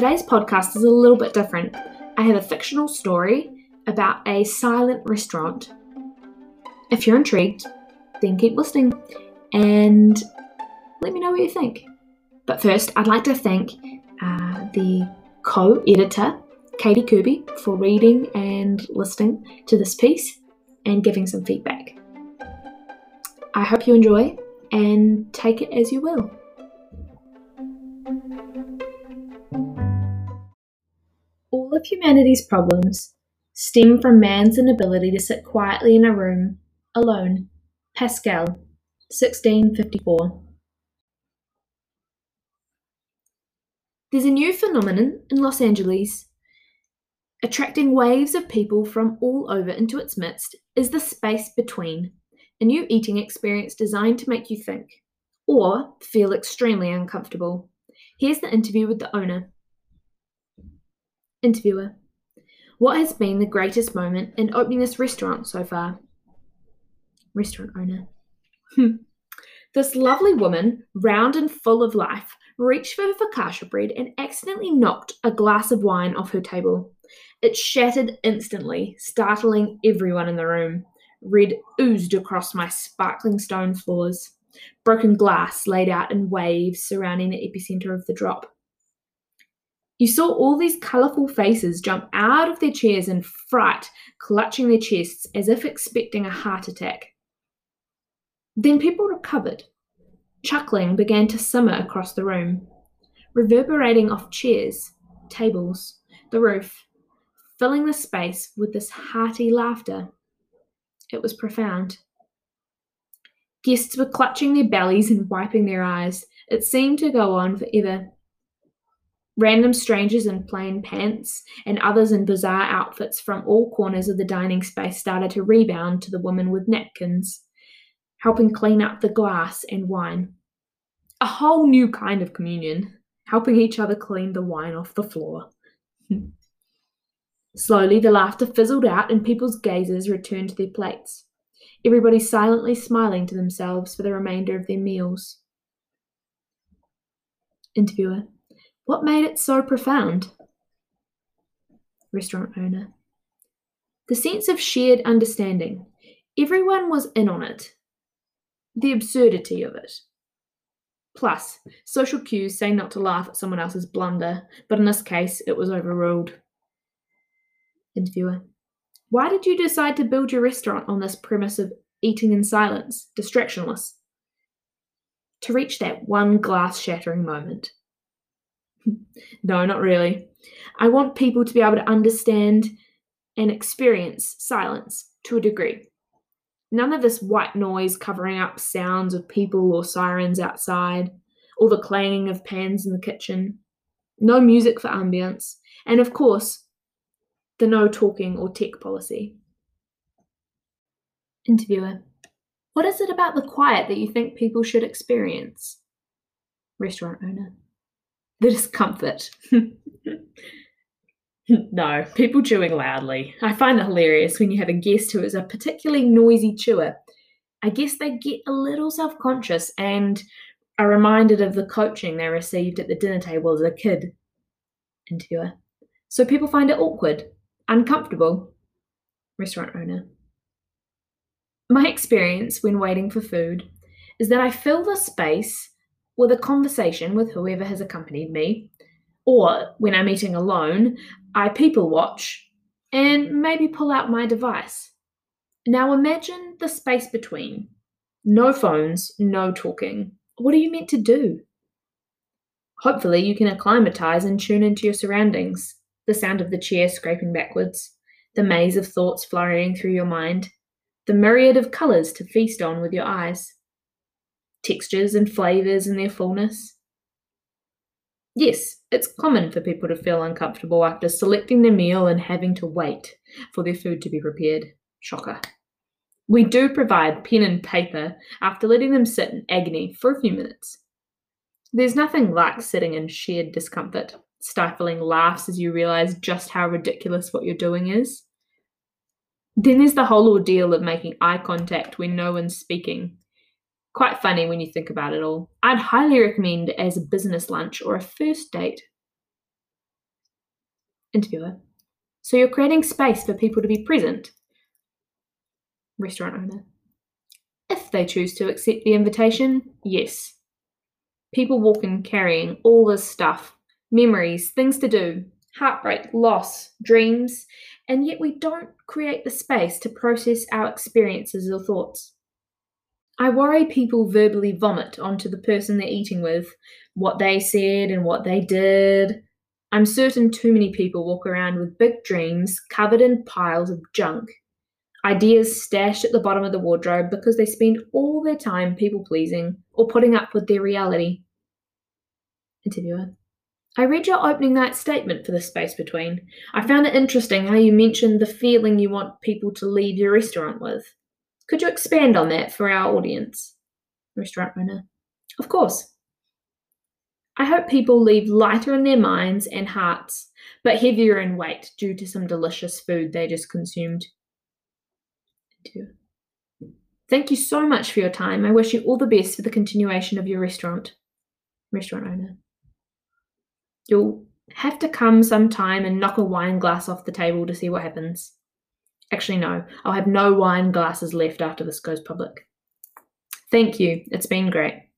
Today's podcast is a little bit different. I have a fictional story about a silent restaurant. If you're intrigued, then keep listening and let me know what you think. But first, I'd like to thank uh, the co editor, Katie Kirby, for reading and listening to this piece and giving some feedback. I hope you enjoy and take it as you will. All of humanity's problems stem from man's inability to sit quietly in a room, alone. Pascal, 1654. There's a new phenomenon in Los Angeles. Attracting waves of people from all over into its midst is the space between, a new eating experience designed to make you think, or feel extremely uncomfortable. Here's the interview with the owner. Interviewer What has been the greatest moment in opening this restaurant so far? Restaurant owner hmm. This lovely woman, round and full of life, reached for her focaccia bread and accidentally knocked a glass of wine off her table. It shattered instantly, startling everyone in the room. Red oozed across my sparkling stone floors. Broken glass laid out in waves surrounding the epicenter of the drop. You saw all these colourful faces jump out of their chairs in fright, clutching their chests as if expecting a heart attack. Then people recovered. Chuckling began to simmer across the room, reverberating off chairs, tables, the roof, filling the space with this hearty laughter. It was profound. Guests were clutching their bellies and wiping their eyes. It seemed to go on forever. Random strangers in plain pants and others in bizarre outfits from all corners of the dining space started to rebound to the woman with napkins, helping clean up the glass and wine. A whole new kind of communion, helping each other clean the wine off the floor. Slowly, the laughter fizzled out and people's gazes returned to their plates, everybody silently smiling to themselves for the remainder of their meals. Interviewer what made it so profound? Restaurant owner. The sense of shared understanding. Everyone was in on it. The absurdity of it. Plus, social cues say not to laugh at someone else's blunder, but in this case, it was overruled. Interviewer. Why did you decide to build your restaurant on this premise of eating in silence, distractionless? To reach that one glass shattering moment. No, not really. I want people to be able to understand and experience silence to a degree. None of this white noise covering up sounds of people or sirens outside, or the clanging of pans in the kitchen. No music for ambience, and of course, the no talking or tech policy. Interviewer What is it about the quiet that you think people should experience? Restaurant owner the discomfort. no, people chewing loudly. I find it hilarious when you have a guest who is a particularly noisy chewer. I guess they get a little self conscious and are reminded of the coaching they received at the dinner table as a kid. Interviewer. So people find it awkward, uncomfortable. Restaurant owner. My experience when waiting for food is that I fill the space with a conversation with whoever has accompanied me, or when I'm eating alone, I people watch and maybe pull out my device. Now imagine the space between. No phones, no talking. What are you meant to do? Hopefully, you can acclimatize and tune into your surroundings the sound of the chair scraping backwards, the maze of thoughts flurrying through your mind, the myriad of colours to feast on with your eyes textures and flavours in their fullness. Yes, it's common for people to feel uncomfortable after selecting their meal and having to wait for their food to be prepared. Shocker. We do provide pen and paper after letting them sit in agony for a few minutes. There's nothing like sitting in shared discomfort, stifling laughs as you realise just how ridiculous what you're doing is. Then there's the whole ordeal of making eye contact when no one's speaking Quite funny when you think about it all. I'd highly recommend as a business lunch or a first date. Interviewer. So you're creating space for people to be present? Restaurant owner. If they choose to accept the invitation, yes. People walk in carrying all this stuff memories, things to do, heartbreak, loss, dreams, and yet we don't create the space to process our experiences or thoughts. I worry people verbally vomit onto the person they're eating with what they said and what they did. I'm certain too many people walk around with big dreams covered in piles of junk, ideas stashed at the bottom of the wardrobe because they spend all their time people pleasing or putting up with their reality. Interviewer. I read your opening night statement for the space between. I found it interesting how you mentioned the feeling you want people to leave your restaurant with. Could you expand on that for our audience? Restaurant owner. Of course. I hope people leave lighter in their minds and hearts, but heavier in weight due to some delicious food they just consumed. Thank you so much for your time. I wish you all the best for the continuation of your restaurant. Restaurant owner. You'll have to come sometime and knock a wine glass off the table to see what happens. Actually, no, I'll have no wine glasses left after this goes public. Thank you. It's been great.